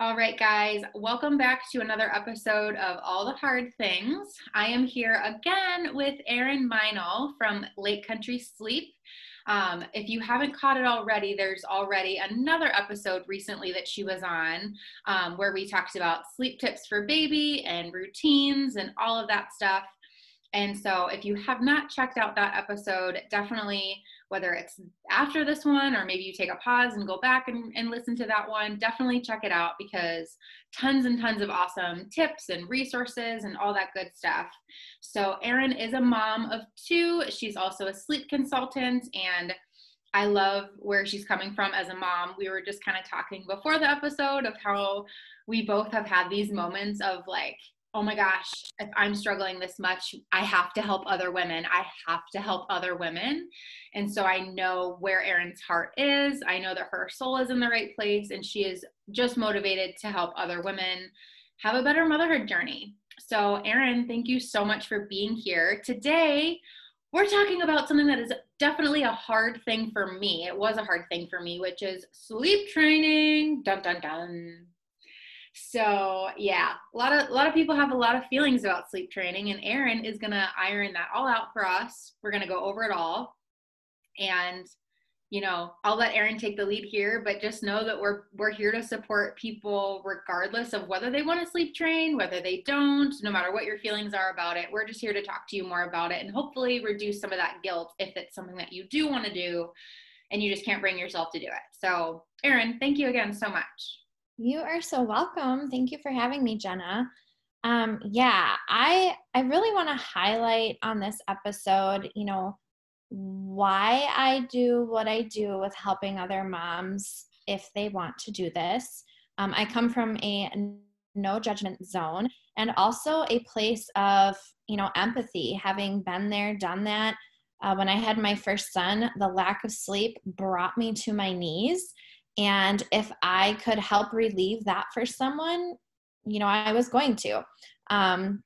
All right, guys, welcome back to another episode of All the Hard Things. I am here again with Erin Meinel from Lake Country Sleep. Um, if you haven't caught it already, there's already another episode recently that she was on um, where we talked about sleep tips for baby and routines and all of that stuff. And so, if you have not checked out that episode, definitely, whether it's after this one or maybe you take a pause and go back and, and listen to that one, definitely check it out because tons and tons of awesome tips and resources and all that good stuff. So, Erin is a mom of two. She's also a sleep consultant and I love where she's coming from as a mom. We were just kind of talking before the episode of how we both have had these moments of like, oh my gosh, if I'm struggling this much, I have to help other women. I have to help other women. And so I know where Erin's heart is. I know that her soul is in the right place and she is just motivated to help other women have a better motherhood journey. So, Erin, thank you so much for being here. Today, we're talking about something that is definitely a hard thing for me. It was a hard thing for me, which is sleep training. Dun dun dun. So yeah, a lot of a lot of people have a lot of feelings about sleep training, and Erin is gonna iron that all out for us. We're gonna go over it all, and you know, I'll let Erin take the lead here, but just know that we're we're here to support people regardless of whether they want to sleep train, whether they don't, no matter what your feelings are about it. We're just here to talk to you more about it and hopefully reduce some of that guilt if it's something that you do want to do and you just can't bring yourself to do it. So, Erin, thank you again so much. You are so welcome. Thank you for having me, Jenna. Um, yeah, I I really want to highlight on this episode, you know, why I do what I do with helping other moms if they want to do this. Um, I come from a no judgment zone and also a place of you know empathy having been there done that uh, when i had my first son the lack of sleep brought me to my knees and if I could help relieve that for someone, you know, I was going to. Um,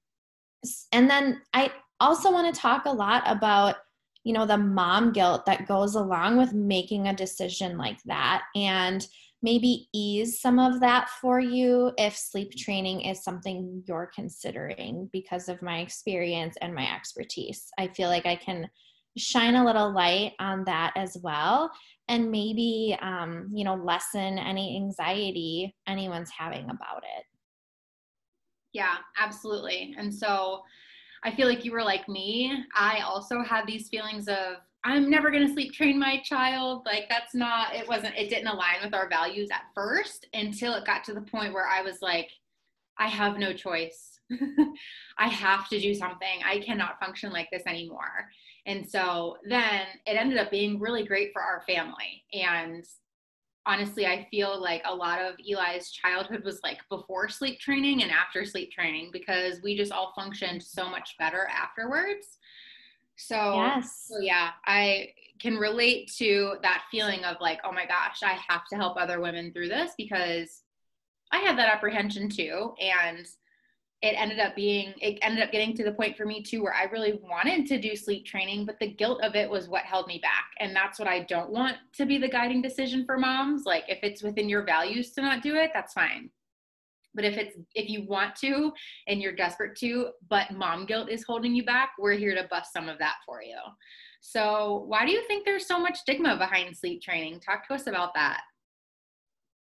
and then I also want to talk a lot about, you know, the mom guilt that goes along with making a decision like that and maybe ease some of that for you if sleep training is something you're considering because of my experience and my expertise. I feel like I can shine a little light on that as well and maybe um, you know lessen any anxiety anyone's having about it. Yeah absolutely. And so i feel like you were like me. I also had these feelings of i'm never going to sleep train my child. Like that's not it wasn't it didn't align with our values at first until it got to the point where i was like i have no choice. I have to do something. I cannot function like this anymore and so then it ended up being really great for our family. And honestly, I feel like a lot of Eli's childhood was like before sleep training and after sleep training because we just all functioned so much better afterwards. So, yes. so yeah, I can relate to that feeling of like, oh my gosh, I have to help other women through this because I had that apprehension too. And it ended up being it ended up getting to the point for me too where i really wanted to do sleep training but the guilt of it was what held me back. And that's what i don't want to be the guiding decision for moms. Like if it's within your values to not do it that's fine. But if it's if you want to and you're desperate to but mom guilt is holding you back we're here to bust some of that for you. So why do you think there's so much stigma behind sleep training? Talk to us about that.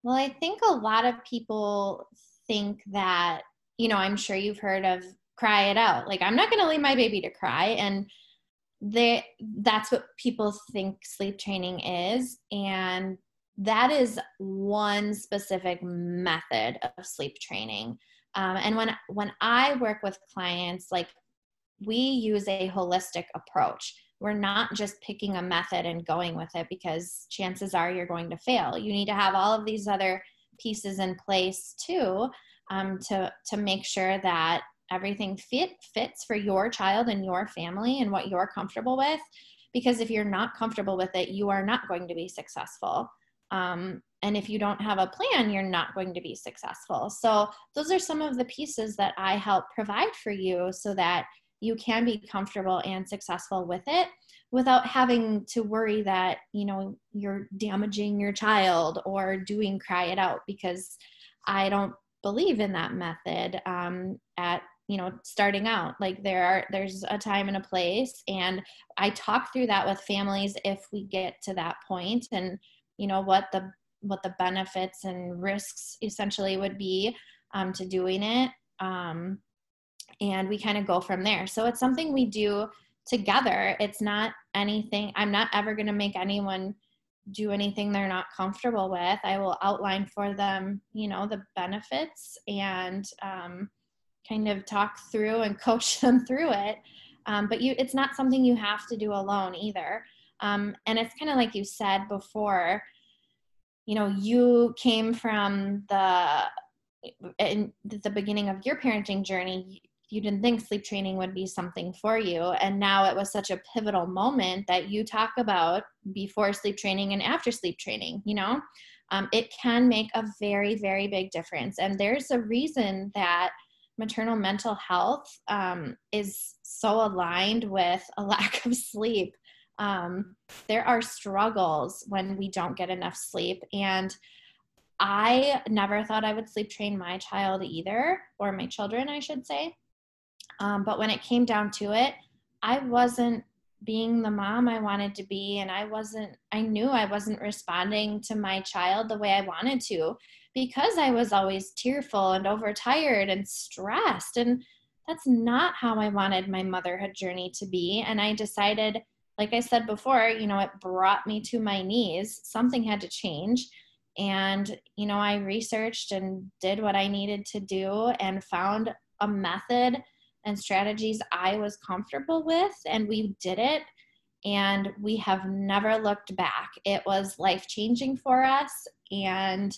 Well, I think a lot of people think that, you know, I'm sure you've heard of cry it out. Like, I'm not going to leave my baby to cry. And they, that's what people think sleep training is. And that is one specific method of sleep training. Um, and when when I work with clients, like we use a holistic approach. We're not just picking a method and going with it because chances are you're going to fail. You need to have all of these other pieces in place too um, to to make sure that everything fit fits for your child and your family and what you're comfortable with. Because if you're not comfortable with it, you are not going to be successful. Um, and if you don't have a plan, you're not going to be successful. So, those are some of the pieces that I help provide for you so that you can be comfortable and successful with it without having to worry that you know you're damaging your child or doing cry it out because i don't believe in that method um, at you know starting out. Like there are there's a time and a place and i talk through that with families if we get to that point and you know what the what the benefits and risks essentially would be um, to doing it um, and we kind of go from there. So it's something we do together. It's not anything i'm not ever going to make anyone do anything they're not comfortable with i will outline for them you know the benefits and um, kind of talk through and coach them through it. Um, but you it's not something you have to do alone either. Um, and it's kind of like you said before you know you came from the in the beginning of your parenting journey you didn't think sleep training would be something for you and now it was such a pivotal moment that you talk about before sleep training and after sleep training you know um, it can make a very very big difference and there's a reason that maternal mental health um, is so aligned with a lack of sleep um, there are struggles when we don't get enough sleep. And I never thought I would sleep train my child either, or my children, I should say. Um, but when it came down to it, I wasn't being the mom I wanted to be, and I wasn't, I knew I wasn't responding to my child the way I wanted to because I was always tearful and overtired and stressed. And that's not how I wanted my motherhood journey to be. And I decided like I said before, you know, it brought me to my knees. Something had to change. And, you know, I researched and did what I needed to do and found a method and strategies I was comfortable with. And we did it. And we have never looked back. It was life changing for us. And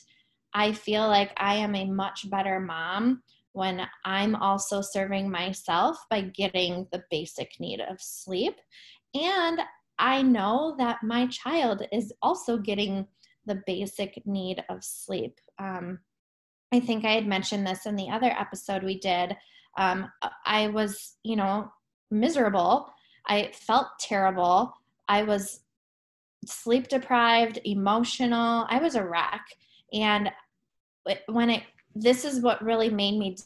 I feel like I am a much better mom when I'm also serving myself by getting the basic need of sleep and I know that my child is also getting the basic need of sleep. Um, I think I had mentioned this in the other episode we did. Um, I was, you know, miserable. I felt terrible. I was sleep deprived, emotional. I was a wreck. And when it, this is what really made me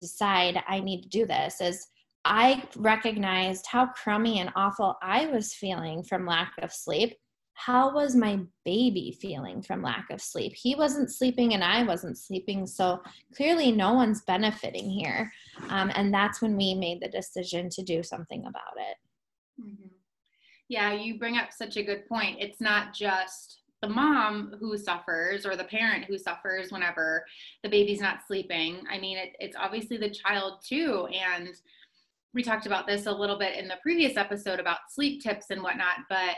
decide I need to do this is I recognized how crummy and awful I was feeling from lack of sleep. How was my baby feeling from lack of sleep? He wasn't sleeping and I wasn't sleeping. So clearly, no one's benefiting here. Um, and that's when we made the decision to do something about it. Mm-hmm. Yeah, you bring up such a good point. It's not just the mom who suffers or the parent who suffers whenever the baby's not sleeping. I mean, it, it's obviously the child too. And we talked about this a little bit in the previous episode about sleep tips and whatnot, but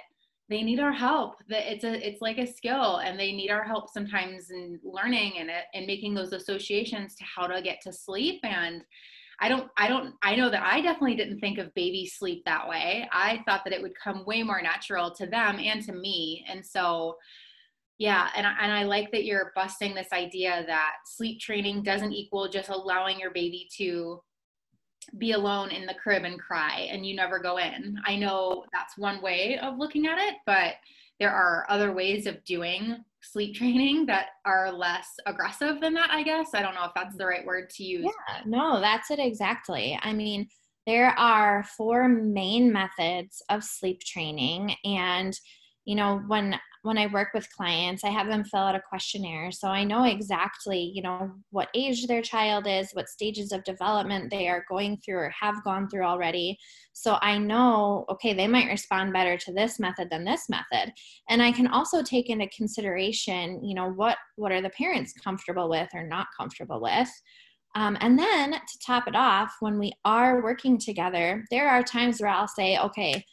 they need our help. That it's a it's like a skill, and they need our help sometimes in learning and it and making those associations to how to get to sleep. And I don't I don't I know that I definitely didn't think of baby sleep that way. I thought that it would come way more natural to them and to me, and so yeah and, I, and i like that you're busting this idea that sleep training doesn't equal just allowing your baby to be alone in the crib and cry and you never go in. I know that's one way of looking at it, but there are other ways of doing sleep training that are less aggressive than that, I guess. I don't know if that's the right word to use. Yeah, no, that's it exactly. I mean, there are four main methods of sleep training and you know when when I work with clients, I have them fill out a questionnaire. So I know exactly, you know, what age their child is, what stages of development they are going through or have gone through already. So I know, okay, they might respond better to this method than this method. And I can also take into consideration, you know, what what are the parents comfortable with or not comfortable with. Um, and then to top it off, when we are working together, there are times where I'll say, okay,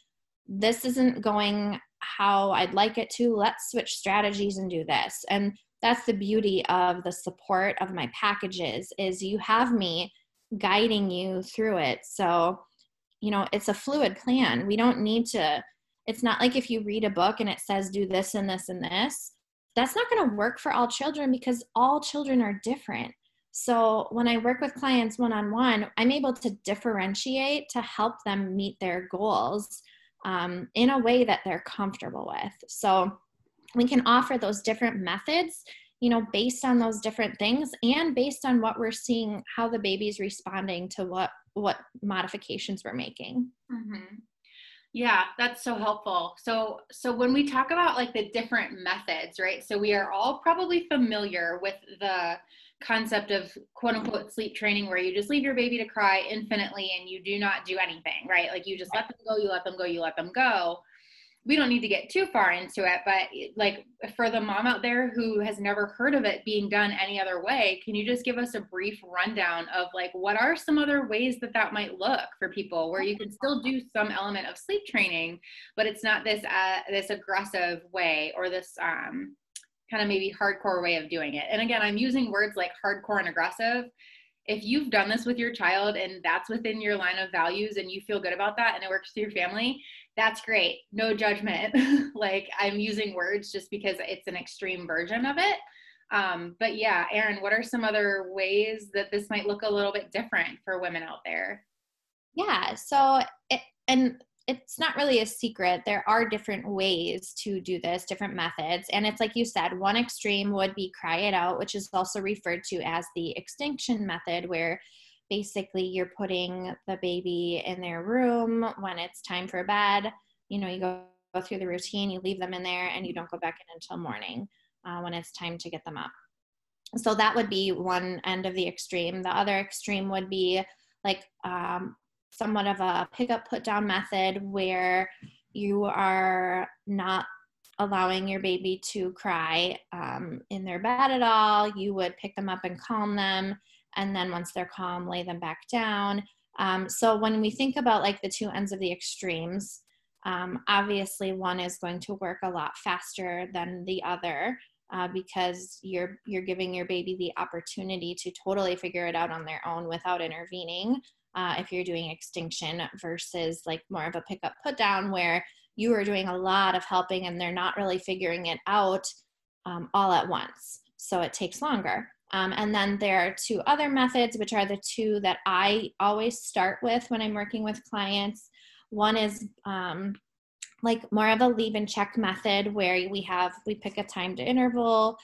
this isn't going how I'd like it to. Let's switch strategies and do this. And that's the beauty of the support of my packages is you have me guiding you through it. So, you know, it's a fluid plan. We don't need to it's not like if you read a book and it says do this and this and this. That's not going to work for all children because all children are different. So, when I work with clients one on one, I'm able to differentiate to help them meet their goals um, in a way that they're comfortable with. So we can offer those different methods you know based on those different things and based on what we're seeing how the baby's responding to what what modifications we're making mm-hmm. yeah that's so helpful so so when we talk about like the different methods right so we are all probably familiar with the concept of quote unquote sleep training where you just leave your baby to cry infinitely and you do not do anything, right? Like you just let them go, you let them go, you let them go. We don't need to get too far into it, but like for the mom out there who has never heard of it being done any other way, can you just give us a brief rundown of like what are some other ways that that might look for people where you can still do some element of sleep training, but it's not this uh, this aggressive way or this um, kind of maybe hardcore way of doing it. And again, I'm using words like hardcore and aggressive. If you've done this with your child and that's within your line of values and you feel good about that and it works for your family, that's great. No judgment. like I'm using words just because it's an extreme version of it. Um, but yeah, Erin, what are some other ways that this might look a little bit different for women out there? Yeah. So, it, and it's not really a secret. There are different ways to do this, different methods. And it's like you said, one extreme would be cry it out, which is also referred to as the extinction method, where basically you're putting the baby in their room when it's time for bed. You know, you go, through the routine, you leave them in there, and you don't go back in until morning uh, when it's time to get them up. So that would be one end of the extreme. The other extreme would be like um, somewhat of a pick up put down method where you are not allowing your baby to cry um, in their bed at all. You would pick them up and calm them. And then once they're calm, lay them back down. Um, so when we think about like the two ends of the extremes, um, obviously one is going to work a lot faster than the other. Uh, because you're you're giving your baby the opportunity to totally figure it out on their own without intervening uh, if you're doing extinction versus like more of a pick up put down where you are doing a lot of helping and they're not really figuring it out um, all at once. So it takes longer. Um, and then there are two other methods, which are the two that I always start with when I'm working with clients. One is um, like more of a leave and check method where we have, we pick a timed interval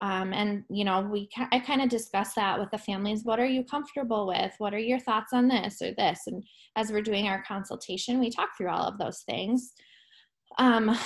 um, and you know we i kind of discuss that with the families what are you comfortable with? What are your thoughts on this or this? And as we're doing our consultation we talk through all of those things. Um,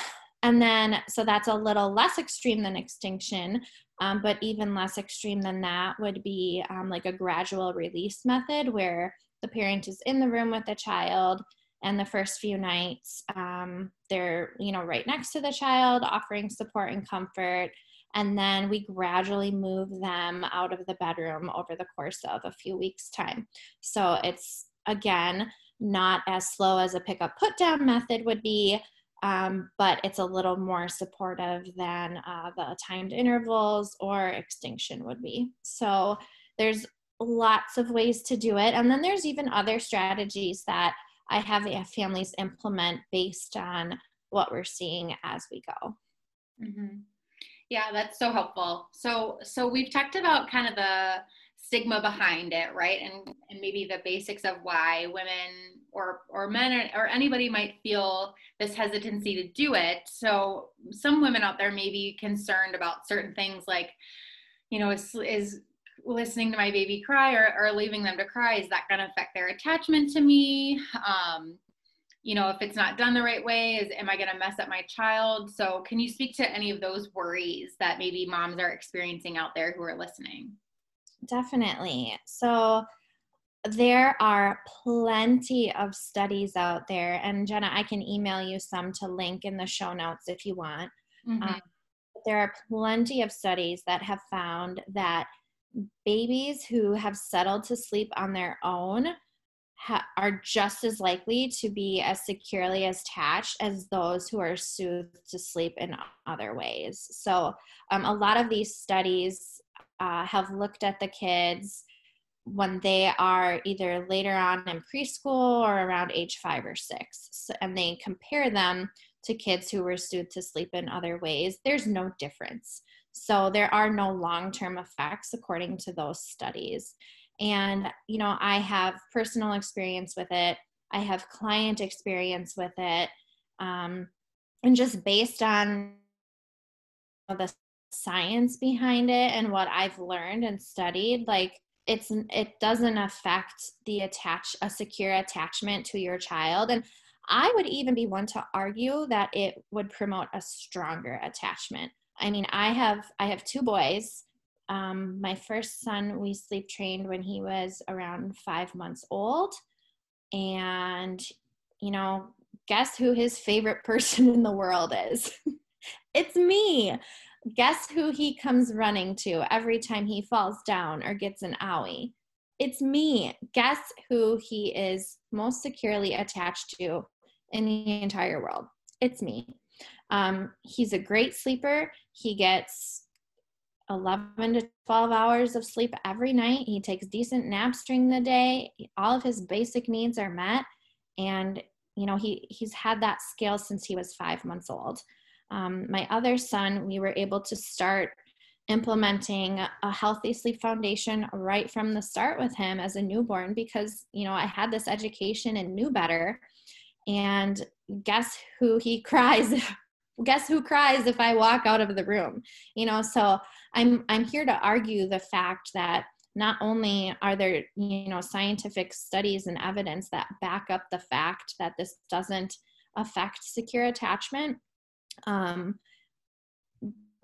and then so that's a little less extreme than extinction um, but even less extreme than that would be um, like a gradual release method where the parent is in the room with the child and the first few nights um, they're you know right next to the child offering support and comfort and then we gradually move them out of the bedroom over the course of a few weeks time. So it's again not as slow as a pick up put down method would be um, but it's a little more supportive than uh, the timed intervals or extinction would be. So there's lots of ways to do it. And then there's even other strategies that i have families implement based on what we're seeing as we go. Mm-hmm. Yeah, that's so helpful. So so we've talked about kind of the stigma behind it, right? And and maybe the basics of why women or or men or, or anybody might feel this hesitancy to do it. So some women out there may be concerned about certain things like, you know, is is listening to my baby cry or, or leaving them to cry is that going to affect their attachment to me um, you know, if it's not done the right way, is am I going to mess up my child? So, can you speak to any of those worries that maybe moms are experiencing out there who are listening? Definitely. So, there are plenty of studies out there, and Jenna, I can email you some to link in the show notes if you want. Mm-hmm. Um, there are plenty of studies that have found that babies who have settled to sleep on their own ha- are just as likely to be as securely attached as those who are soothed to sleep in other ways. So, um, a lot of these studies uh, have looked at the kids when they are either later on in preschool or around age five or six, so, and they compare them to kids who were soothed to sleep in other ways. There's no difference. So, there are no long term effects according to those studies. And, you know, I have personal experience with it, I have client experience with it. Um, and just based on the science behind it and what I've learned and studied, like it's it doesn't affect the attach a secure attachment to your child. And I would even be one to argue that it would promote a stronger attachment. I mean, I have I have two boys um, my first son, we sleep trained when he was around five months old. And, you know, guess who his favorite person in the world is? it's me. Guess who he comes running to every time he falls down or gets an owie? It's me. Guess who he is most securely attached to in the entire world? It's me. Um, he's a great sleeper. He gets 11 to 12 hours of sleep every night. He takes decent naps during the day. All of his basic needs are met. And, you know, he, he's had that skill since he was five months old. Um, my other son, we were able to start implementing a healthy sleep foundation right from the start with him as a newborn because, you know, I had this education and knew better. And guess who he cries guess who cries if i walk out of the room? You know so i'm i'm here to argue the fact that not only are there you know scientific studies and evidence that back up the fact that this doesn't affect secure attachment um,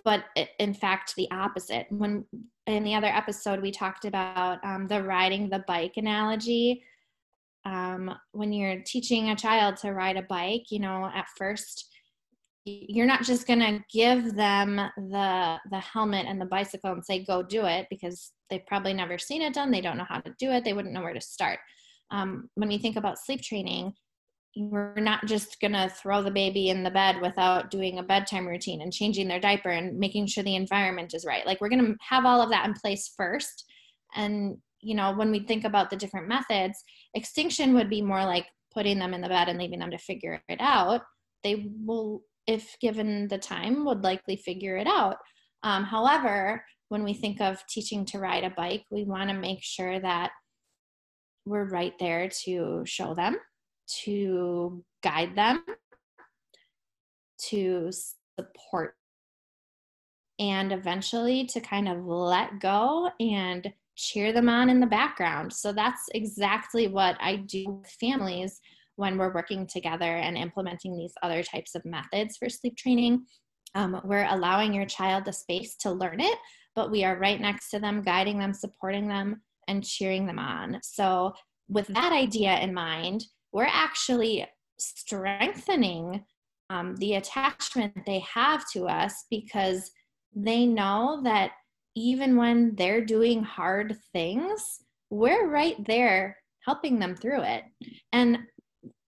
but in fact the opposite. When in the other episode we talked about um, the riding the bike analogy. Um, when you're teaching a child to ride a bike you know at first you're not just going to give them the the helmet and the bicycle and say go do it because they've probably never seen it done they don't know how to do it they wouldn't know where to start. Um, when we think about sleep training we're not just going to throw the baby in the bed without doing a bedtime routine and changing their diaper and making sure the environment is right. Like we're going to have all of that in place first and you know when we think about the different methods extinction would be more like putting them in the bed and leaving them to figure it out. They will if given the time, would likely figure it out. Um, however, when we think of teaching to ride a bike, we want to make sure that we're right there to show them, to guide them, to support, and eventually to kind of let go and cheer them on in the background. So that's exactly what I do with families when we're working together and implementing these other types of methods for sleep training. Um, we're allowing your child the space to learn it, but we are right next to them, guiding them, supporting them, and cheering them on. So, with that idea in mind, we're actually strengthening um, the attachment they have to us because they know that even when they're doing hard things, we're right there helping them through it. And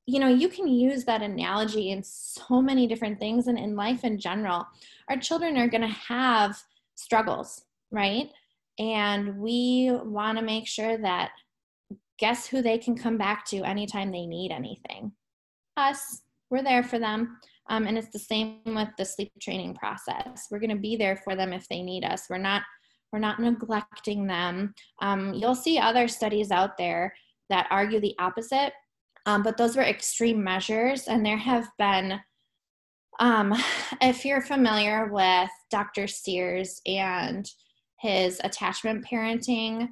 you know, you can use that analogy in so many different things and in life in general. Our children are going to have struggles, right? And we want to make sure that guess who they can come back to anytime they need anything? Us. We're there for them. Um, and it's the same with the sleep training process. We're going to be there for them if they need us. We're not we're not neglecting them. Um, you'll see other studies out there that argue the opposite um, but those were extreme measures, and there have been, um, if you're familiar with Dr. Sears and his attachment parenting,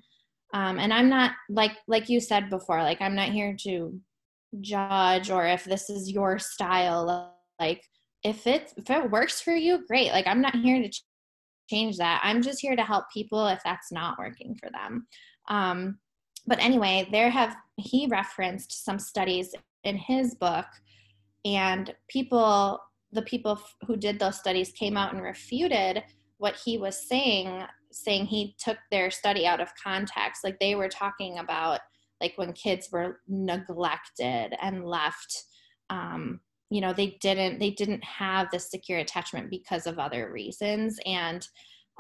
um, and I'm not like like you said before, like I'm not here to judge or if this is your style like if it if it works for you great like i'm not here to change that i'm just here to help people if that's not working for them um, but anyway there have he referenced some studies in his book and people the people who did those studies came out and refuted what he was saying saying he took their study out of context. Like they were talking about like when kids were neglected and left um, you know they didn't they didn't have the secure attachment because of other reasons. And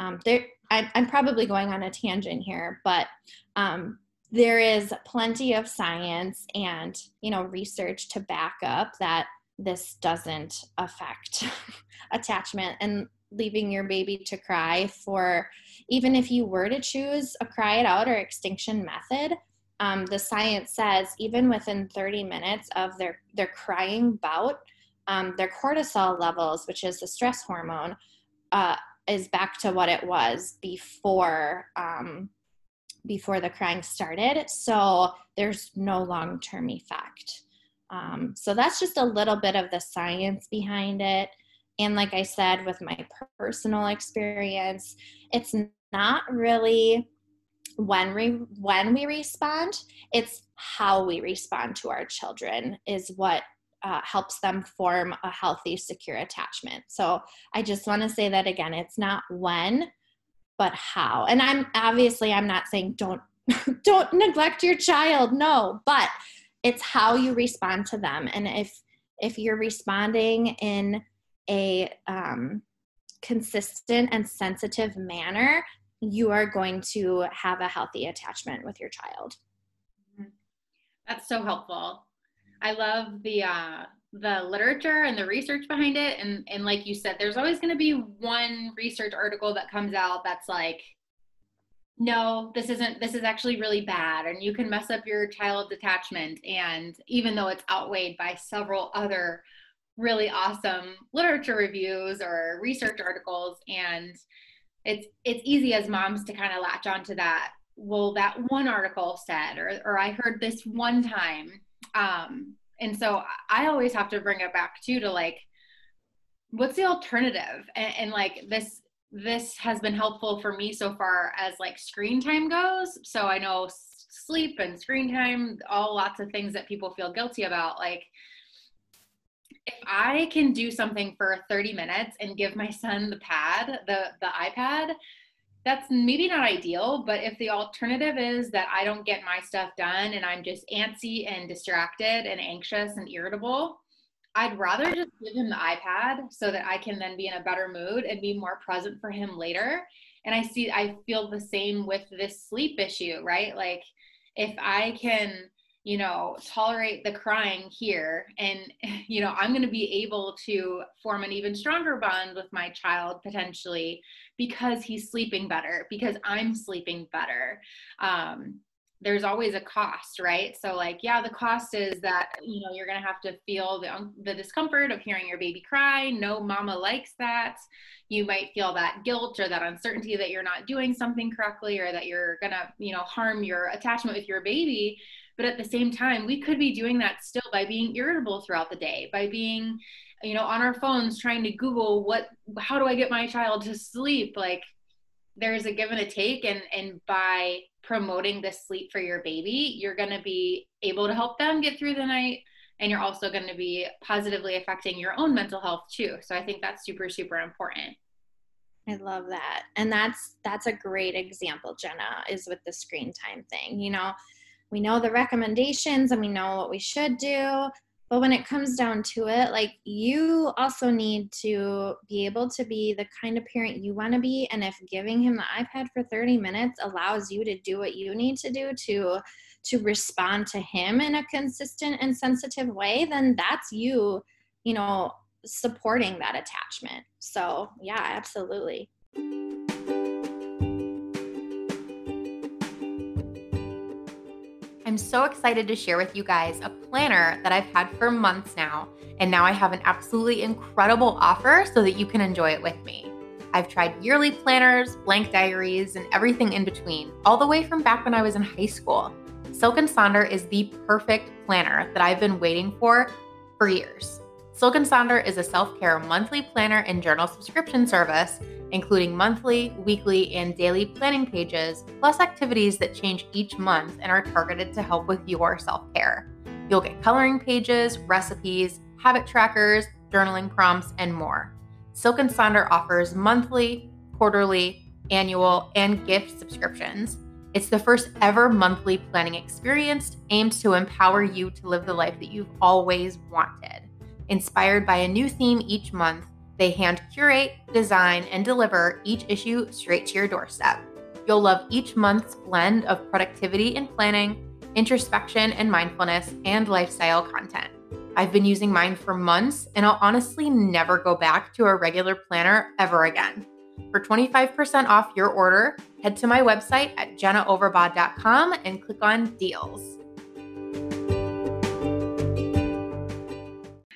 um, there I, i'm probably going on a tangent here but um, there is plenty of science and you know research to back up that this doesn't affect attachment and leaving your baby to cry for even if you were to choose a cry it out or extinction method um, the science says even within 30 minutes of their their crying bout um, their cortisol levels which is the stress hormone uh, is back to what it was before um, before the crying started so there's no long-term effect. Um, so that's just a little bit of the science behind it. And like i said with my personal experience it's not really when we when we respond it's how we respond to our children is what uh, helps them form a healthy secure attachment. So i just want to say that again it's not when but how and i'm obviously i'm not saying don't don't neglect your child no but it's how you respond to them and if if you're responding in a um, consistent and sensitive manner you are going to have a healthy attachment with your child. That's so helpful. I love the uh, the literature and the research behind it, and and like you said, there's always going to be one research article that comes out that's like, no, this isn't. This is actually really bad, and you can mess up your child's attachment. And even though it's outweighed by several other really awesome literature reviews or research articles, and it's it's easy as moms to kind of latch onto that well that one article said or or i heard this one time um and so i always have to bring it back too to like what's the alternative? And, and like this this has been helpful for me so far as like screen time goes. So i know sleep and screen time all lots of things that people feel guilty about. Like if I can do something for 30 minutes and give my son the pad, the the iPad, that's maybe not ideal, but if the alternative is that I don't get my stuff done and I'm just antsy and distracted and anxious and irritable, I'd rather just give him the iPad so that I can then be in a better mood and be more present for him later. And I see I feel the same with this sleep issue, right? Like if I can you know tolerate the crying here. And you know i'm going to be able to form an even stronger bond with my child potentially because he's sleeping better because i'm sleeping better. Um, there's always a cost right? So like yeah the cost is that you know you're going to have to feel the, the discomfort of hearing your baby cry. No mama likes that. You might feel that guilt or that uncertainty that you're not doing something correctly or that you're going to you know harm your attachment with your baby but at the same time, we could be doing that still by being irritable throughout the day, by being, you know, on our phones trying to Google what, how do I get my child to sleep? Like there's a give and a take. And, and by promoting the sleep for your baby, you're going to be able to help them get through the night. And you're also going to be positively affecting your own mental health too. So I think that's super, super important. I love that. And that's that's a great example, Jenna, is with the screen time thing. You know, we know the recommendations and we know what we should do. But when it comes down to it like you also need to be able to be the kind of parent you want to be. And if giving him the ipad for 30 minutes allows you to do what you need to do to to respond to him in a consistent and sensitive way then that's you you know supporting that attachment. So yeah absolutely So excited to share with you guys a planner that I've had for months now, and now I have an absolutely incredible offer so that you can enjoy it with me. I've tried yearly planners, blank diaries, and everything in between, all the way from back when I was in high school. Silk and Sonder is the perfect planner that I've been waiting for for years. Silk is a self care monthly planner and journal subscription service, including monthly, weekly, and daily planning pages, plus activities that change each month and are targeted to help with your self care. You'll get coloring pages, recipes, habit trackers, journaling prompts, and more. Silk and Sonder offers monthly, quarterly, annual, and gift subscriptions. It's the first ever monthly planning experience aimed to empower you to live the life that you've always wanted. Inspired by a new theme each month, they hand curate, design, and deliver each issue straight to your doorstep. You'll love each month's blend of productivity and planning, introspection and mindfulness, and lifestyle content. I've been using mine for months, and I'll honestly never go back to a regular planner ever again. For 25% off your order, head to my website at jennaoverbaugh.com and click on deals.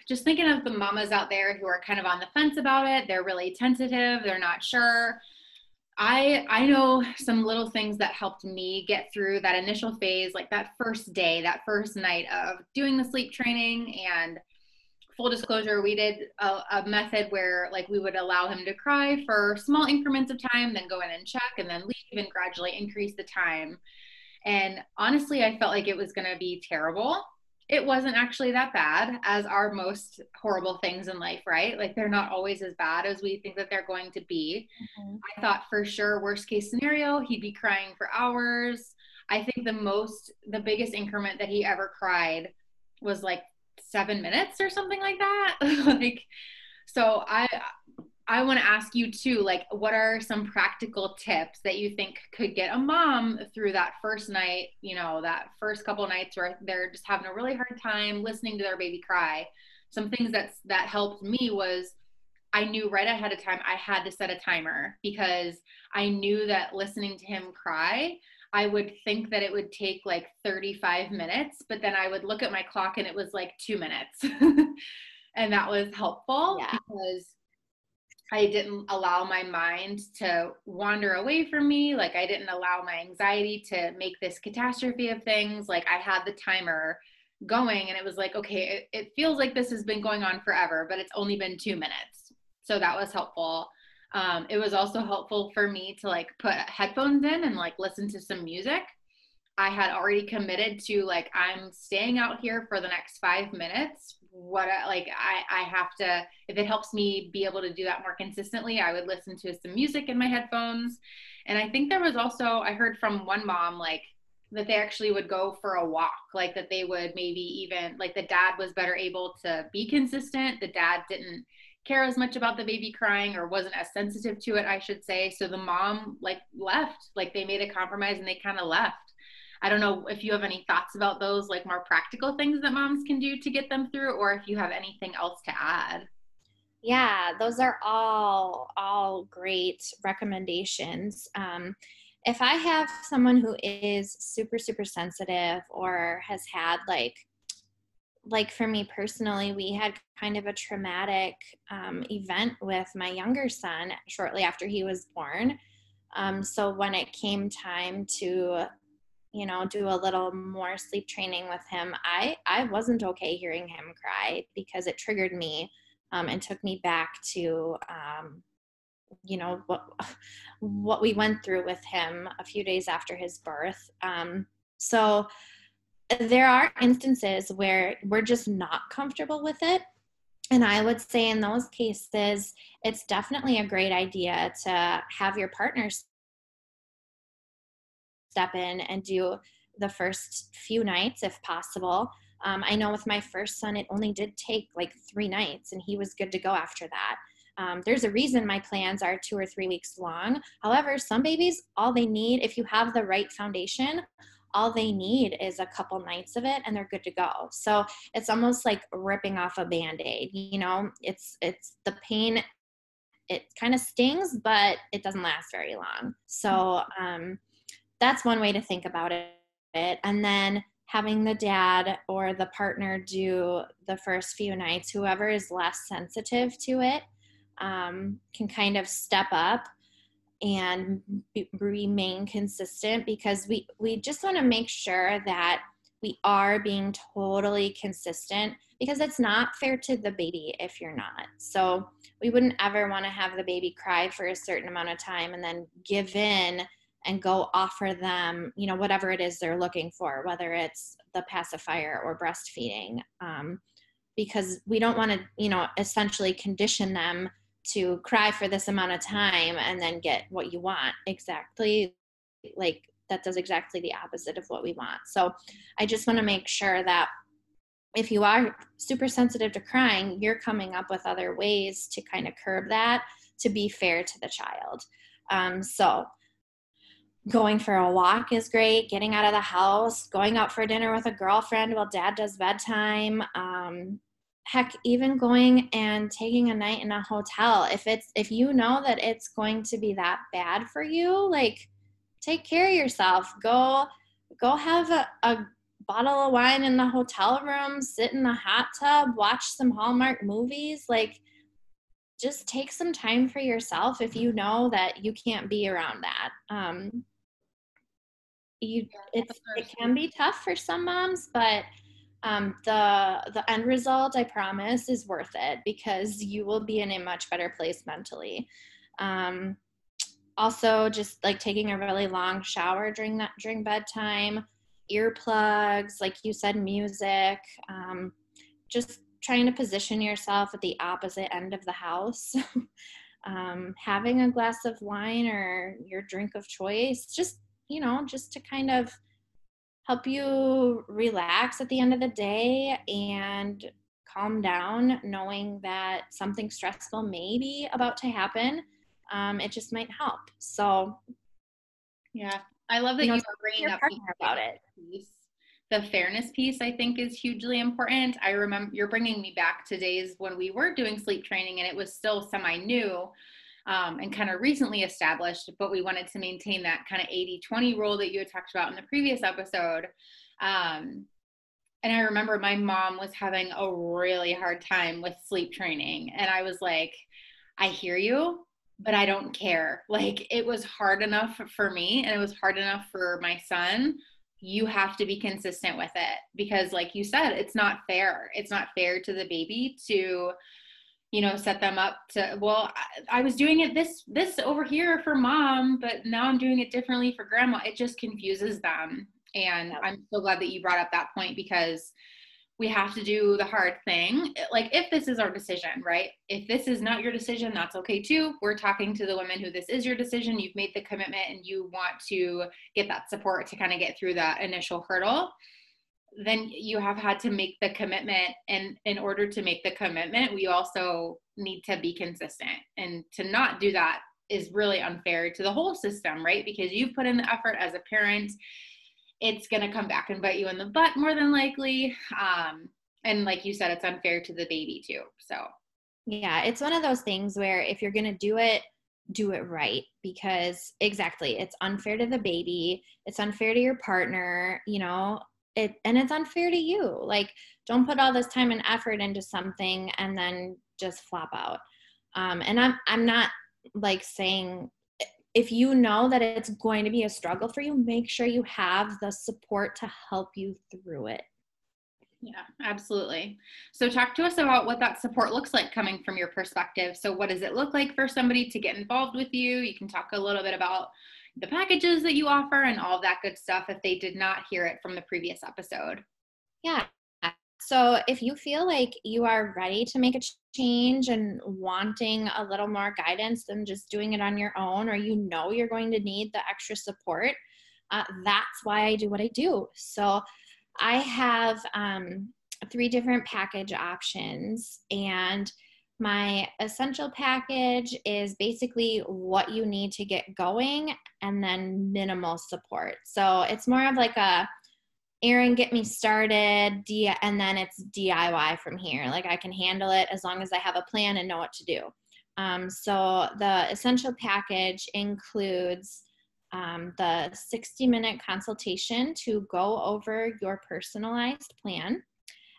Just thinking of the mamas out there who are kind of on the fence about it, they're really tentative, they're not sure. I I know some little things that helped me get through that initial phase, like that first day, that first night of doing the sleep training. And full disclosure, we did a, a, method where like we would allow him to cry for small increments of time, then go in and check, and then leave and gradually increase the time. And honestly, I felt like it was going to be terrible it wasn't actually that bad as are most horrible things in life right? Like they're not always as bad as we think that they're going to be. Mm-hmm. i thought for sure worst case scenario he'd be crying for hours. I think the most the biggest increment that he ever cried was like seven minutes or something like that. Like so i I want to ask you too, like, what are some practical tips that you think could get a mom through that first night, you know, that first couple nights where they're just having a really hard time listening to their baby cry? Some things that's that helped me was I knew right ahead of time I had to set a timer because I knew that listening to him cry, I would think that it would take like 35 minutes, but then I would look at my clock and it was like two minutes. and that was helpful yeah. because I didn't allow my mind to wander away from me. Like I didn't allow my anxiety to make this catastrophe of things. Like I had the timer going and it was like, okay, it, it feels like this has been going on forever, but it's only been two minutes. So that was helpful. Um, it was also helpful for me to like put headphones in and like listen to some music. I had already committed to like, I'm staying out here for the next five minutes what I, like I, I have to if it helps me be able to do that more consistently i would listen to some music in my headphones. And i think there was also i heard from one mom like that they actually would go for a walk like that they would maybe even like the dad was better able to be consistent. The dad didn't care as much about the baby crying or wasn't as sensitive to it i should say. So the mom like left like they made a compromise and they kind of left I don't know if you have any thoughts about those, like more practical things that moms can do to get them through, or if you have anything else to add. Yeah, those are all all great recommendations. Um, if I have someone who is super super sensitive or has had like like for me personally, we had kind of a traumatic um, event with my younger son shortly after he was born. Um, so when it came time to you know do a little more sleep training with him i i wasn't okay hearing him cry because it triggered me um, and took me back to um, you know what what we went through with him a few days after his birth. Um, so there are instances where we're just not comfortable with it. And i would say in those cases it's definitely a great idea to have your partners step in and do the first few nights if possible. Um, I know with my first son, it only did take like three nights, and he was good to go after that. Um, there's a reason my plans are two or three weeks long. However, some babies, all they need, if you have the right foundation, all they need is a couple nights of it and they're good to go. So it's almost like ripping off a band-aid. You know, it's it's the pain, it kind of stings, but it doesn't last very long. So um that's one way to think about it. And then having the dad or the partner do the first few nights, whoever is less sensitive to it um, can kind of step up and remain consistent because we we just want to make sure that we are being totally consistent because it's not fair to the baby if you're not. So we wouldn't ever want to have the baby cry for a certain amount of time and then give in and go offer them, you know, whatever it is they're looking for, whether it's the pacifier or breastfeeding, um, because we don't want to, you know, essentially condition them to cry for this amount of time and then get what you want. Exactly like that does exactly the opposite of what we want. So i just want to make sure that if you are super sensitive to crying you're coming up with other ways to kind of curb that to be fair to the child. Um, so going for a walk is great getting out of the house going out for dinner with a girlfriend while dad does bedtime um, heck even going and taking a night in a hotel. If it's if you know that it's going to be that bad for you like take care of yourself. Go go have a, a bottle of wine in the hotel room sit in the hot tub watch some hallmark movies. Like just take some time for yourself if you know that you can't be around that. Um you it's it can be tough for some moms but um, the the end result i promise is worth it because you will be in a much better place mentally. Um, also just like taking a really long shower during that during bedtime earplugs like you said music um, just trying to position yourself at the opposite end of the house. Um, having a glass of wine or your drink of choice just you know just to kind of help you relax at the end of the day and calm down knowing that something stressful may be about to happen um, it just might help. So yeah i love that you, know, you bringing up about it. piece. the fairness piece i think is hugely important. I remember you're bringing me back to days when we were doing sleep training and it was still semi new um, and kind of recently established, but we wanted to maintain that kind of 80 20 rule that you had talked about in the previous episode. Um, and I remember my mom was having a really hard time with sleep training. And I was like, I hear you, but I don't care. Like it was hard enough for me and it was hard enough for my son. You have to be consistent with it because, like you said, it's not fair. It's not fair to the baby to you know set them up to well I, I, was doing it this this over here for mom but now i'm doing it differently for grandma. It just confuses them. And i'm so glad that you brought up that point because we have to do the hard thing. Like if this is our decision right? If this is not your decision that's okay too. We're talking to the women who this is your decision. You've made the commitment and you want to get that support to kind of get through that initial hurdle then you have had to make the commitment and in order to make the commitment we also need to be consistent. And to not do that is really unfair to the whole system right? Because you've put in the effort as a parent it's going to come back and bite you in the butt more than likely. Um, and like you said it's unfair to the baby too so. Yeah it's one of those things where if you're going to do it do it right because exactly it's unfair to the baby it's unfair to your partner you know it and it's unfair to you like don't put all this time and effort into something and then just flop out um, and i'm i'm not like saying if you know that it's going to be a struggle for you make sure you have the support to help you through it yeah, absolutely. So, talk to us about what that support looks like coming from your perspective. So, what does it look like for somebody to get involved with you? You can talk a little bit about the packages that you offer and all that good stuff if they did not hear it from the previous episode. Yeah. So if you feel like you are ready to make a change and wanting a little more guidance than just doing it on your own, or you know you're going to need the extra support, uh, that's why I do what I do. So I have um, three different package options, and my essential package is basically what you need to get going and then minimal support. So it's more of like a Erin, get me started, and then it's DIY from here. Like I can handle it as long as I have a plan and know what to do. Um, so the essential package includes um, the 60 minute consultation to go over your personalized plan,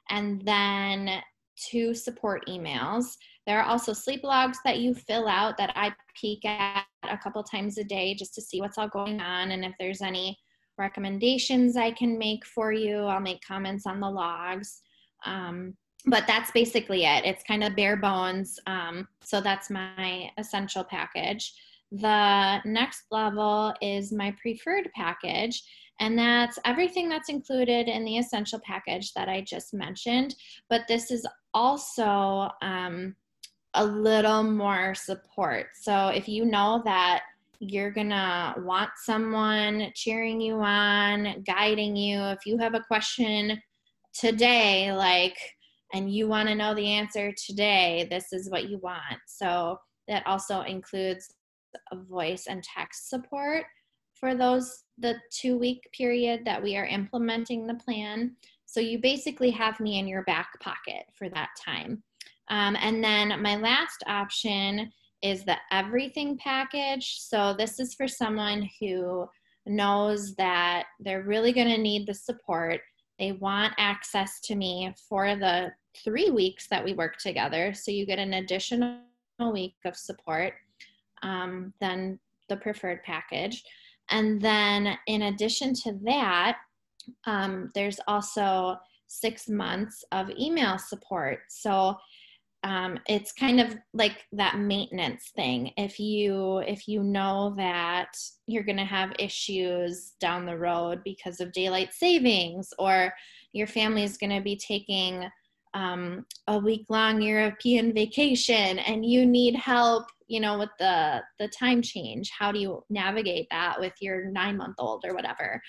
and then two support emails there are also sleep logs that you fill out that I peek at a couple times a day just to see what's all going on and if there's any recommendations I can make for you. I'll make comments on the logs. Um, but that's basically it. It's kind of bare bones. Um, so that's my essential package. The next level is my preferred package. And that's everything that's included in the essential package that I just mentioned. But this is also um, a little more support. So if you know that you're gonna want someone cheering you on, guiding you, if you have a question today, like, and you want to know the answer today, this is what you want. So that also includes voice and text support for those the two week period that we are implementing the plan. So you basically have me in your back pocket for that time. Um, and then my last option is the everything package. So this is for someone who knows that they're really going to need the support. They want access to me for the three weeks that we work together. So you get an additional week of support um, than the preferred package. And then in addition to that, um, there's also six months of email support. So um, it's kind of like that maintenance thing. If you if you know that you're going to have issues down the road because of daylight savings, or your family is going to be taking um, a week long European vacation and you need help, you know, with the the time change. How do you navigate that with your nine month old or whatever?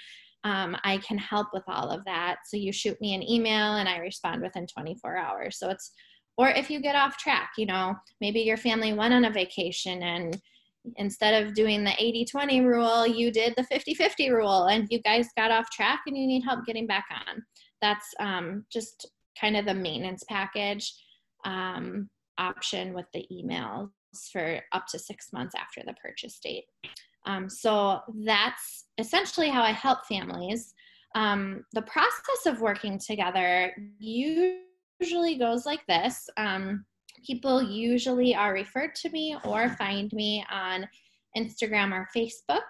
Um, I can help with all of that. So you shoot me an email and I respond within 24 hours. So it's or if you get off track, you know, maybe your family went on a vacation and instead of doing the 80 20 rule, you did the 50 50 rule and you guys got off track and you need help getting back on. That's um, just kind of the maintenance package um, option with the emails for up to six months after the purchase date. Um, so that's essentially how I help families. Um, the process of working together usually goes like this. Um, people usually are referred to me or find me on Instagram or Facebook.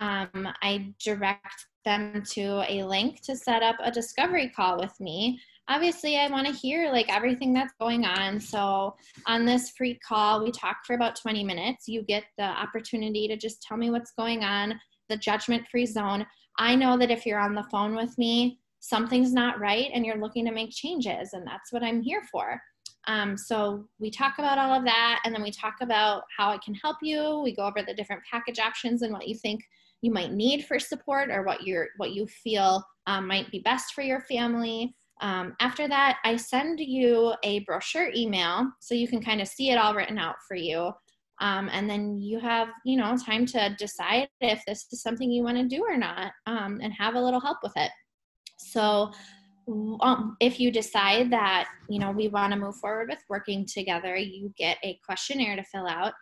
Um, I direct them to a link to set up a discovery call with me obviously I want to hear like everything that's going on. So on this free call, we talk for about 20 minutes. You get the opportunity to just tell me what's going on, the judgment free zone. I know that if you're on the phone with me, something's not right and you're looking to make changes, and that's what I'm here for. Um, so we talk about all of that, and then we talk about how I can help you. We go over the different package options and what you think you might need for support, or what you're what you feel um, might be best for your family. Um, after that, I send you a brochure email so you can kind of see it all written out for you. Um, and then you have, you know, time to decide if this is something you want to do or not um, and have a little help with it. So, um, if you decide that, you know, we want to move forward with working together, you get a questionnaire to fill out.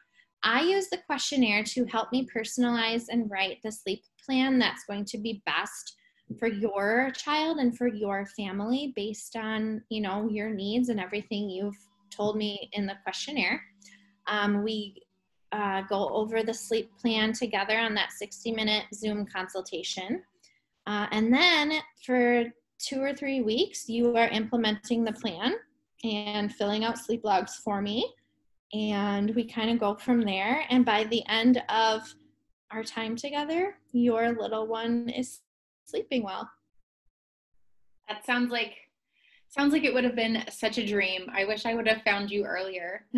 I use the questionnaire to help me personalize and write the sleep plan that's going to be best for your child and for your family based on you know your needs and everything you've told me in the questionnaire. Um, we uh, go over the sleep plan together on that 60 minute zoom consultation. Uh, and then for two or three weeks you are implementing the plan and filling out sleep logs for me. And we kind of go from there. And by the end of our time together your little one is sleeping well. That sounds like sounds like it would have been such a dream. I wish I would have found you earlier.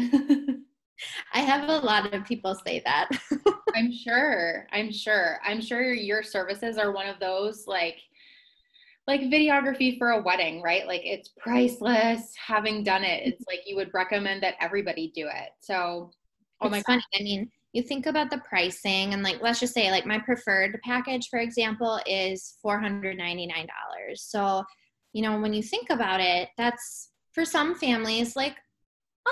I have a lot of people say that. I'm sure. I'm sure. I'm sure your services are one of those like like videography for a wedding, right? Like it's priceless. Having done it, it's mm-hmm. like you would recommend that everybody do it. So, oh it's my funny. God. I mean, you think about the pricing and like let's just say like my preferred package for example is $499 so you know when you think about it that's for some families like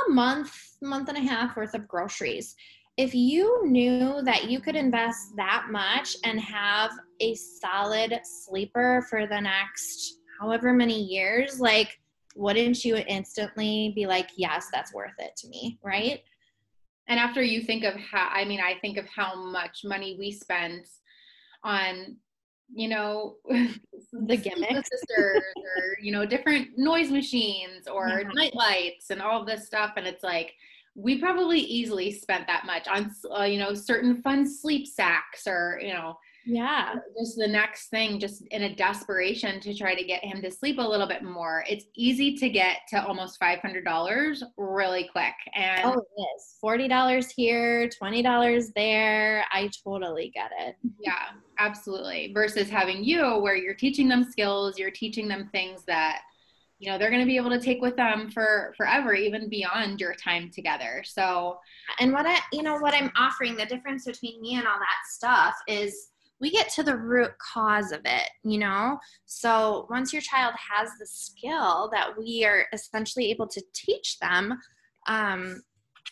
a month month and a half worth of groceries. If you knew that you could invest that much and have a solid sleeper for the next however many years like wouldn't you instantly be like yes that's worth it to me right and after you think of how i mean i think of how much money we spend on you know the gimmick sisters or you know different noise machines or yeah. night lights and all this stuff and it's like we probably easily spent that much on uh, you know certain fun sleep sacks or you know yeah. Just the next thing just in a desperation to try to get him to sleep a little bit more. It's easy to get to almost $500 really quick and oh it is. $40 here $20 there. I totally get it. Yeah absolutely. Versus having you where you're teaching them skills you're teaching them things that you know they're going to be able to take with them for forever even beyond your time together. So and what i you know what i'm offering the difference between me and all that stuff is we get to the root cause of it, you know? So once your child has the skill that we are essentially able to teach them, um,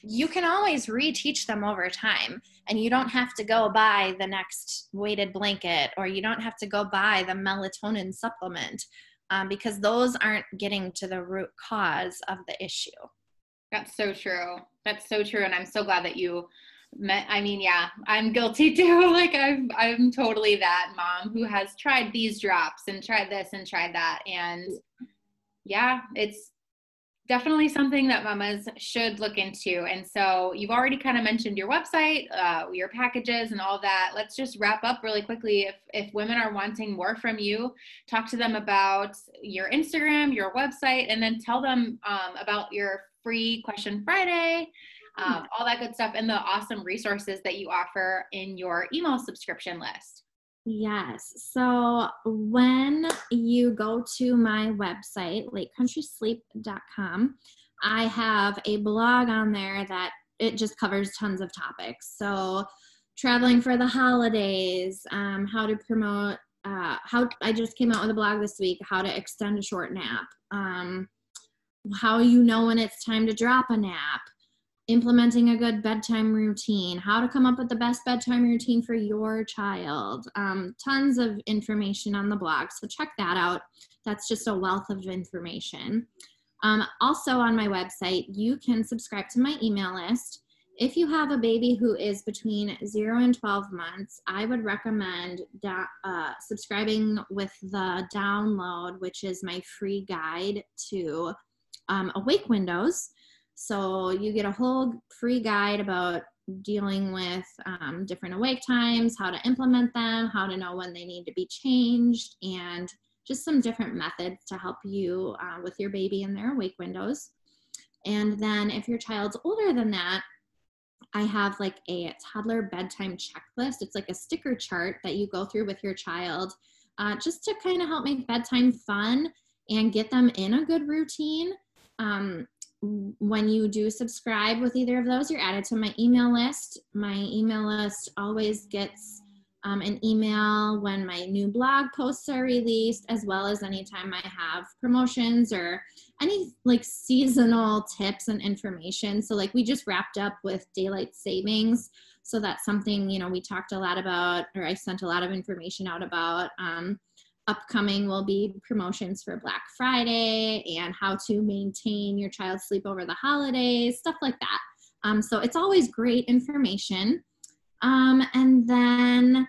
you can always reteach them over time. And you don't have to go buy the next weighted blanket or you don't have to go buy the melatonin supplement um, because those aren't getting to the root cause of the issue. That's so true. That's so true. And I'm so glad that you I mean, yeah, I'm guilty too. Like I'm, I'm totally that mom who has tried these drops and tried this and tried that. And yeah, it's definitely something that mamas should look into. And so you've already kind of mentioned your website, uh, your packages and all that. Let's just wrap up really quickly. If, if women are wanting more from you, talk to them about your Instagram, your website, and then tell them um, about your free question Friday um, all that good stuff, and the awesome resources that you offer in your email subscription list. Yes. So when you go to my website, lakecountrysleep.com, I have a blog on there that it just covers tons of topics. So traveling for the holidays, um, how to promote, uh, how I just came out with a blog this week, how to extend a short nap, um, how you know when it's time to drop a nap, implementing a good bedtime routine, how to come up with the best bedtime routine for your child. Um, tons of information on the blog, so check that out. That's just a wealth of information. Um, also, on my website, you can subscribe to my email list. If you have a baby who is between 0 and 12 months, I would recommend da- uh, subscribing with the download, which is my free guide to um, awake windows. So you get a whole free guide about dealing with um, different awake times, how to implement them, how to know when they need to be changed, and just some different methods to help you uh, with your baby in their awake windows. And then if your child's older than that, I have like a toddler bedtime checklist. It's like a sticker chart that you go through with your child uh, just to kind of help make bedtime fun and get them in a good routine. Um, when you do subscribe with either of those, you're added to my email list. My email list always gets um, an email when my new blog posts are released, as well as anytime I have promotions or any like seasonal tips and information. So, like, we just wrapped up with daylight savings. So, that's something, you know, we talked a lot about, or I sent a lot of information out about. Um, upcoming will be promotions for Black Friday and how to maintain your child's sleep over the holidays, stuff like that. Um, so it's always great information. Um, and then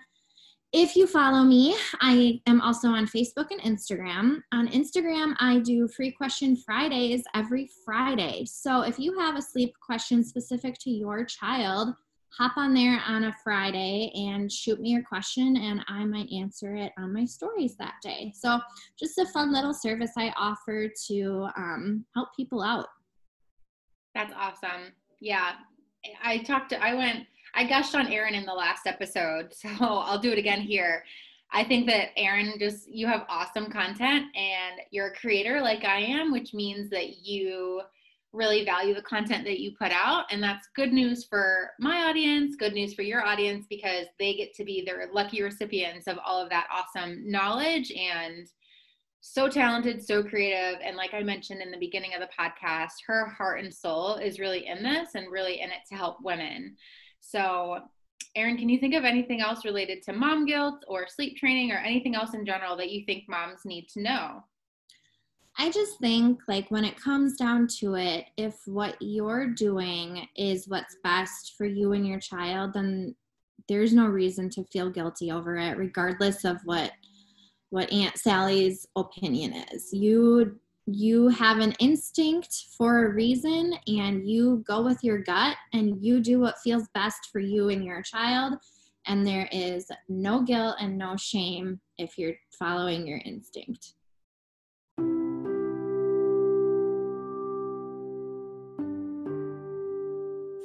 if you follow me, I am also on Facebook and Instagram. On Instagram, I do free question Fridays every Friday. So if you have a sleep question specific to your child, hop on there on a Friday and shoot me your question, and I might answer it on my stories that day. So, just a fun little service I offer to um, help people out. That's awesome. Yeah. I talked to, I went, I gushed on Erin in the last episode, so I'll do it again here. I think that Erin, just, you have awesome content and you're a creator like I am, which means that you really value the content that you put out. And that's good news for my audience, good news for your audience, because they get to be the lucky recipients of all of that awesome knowledge and so talented, so creative. And like I mentioned in the beginning of the podcast, her heart and soul is really in this and really in it to help women. So, Erin, can you think of anything else related to mom guilt or sleep training or anything else in general that you think moms need to know? I just think like when it comes down to it, if what you're doing is what's best for you and your child, then there's no reason to feel guilty over it, regardless of what what Aunt Sally's opinion is. You you have an instinct for a reason and you go with your gut and you do what feels best for you and your child and there is no guilt and no shame if you're following your instinct.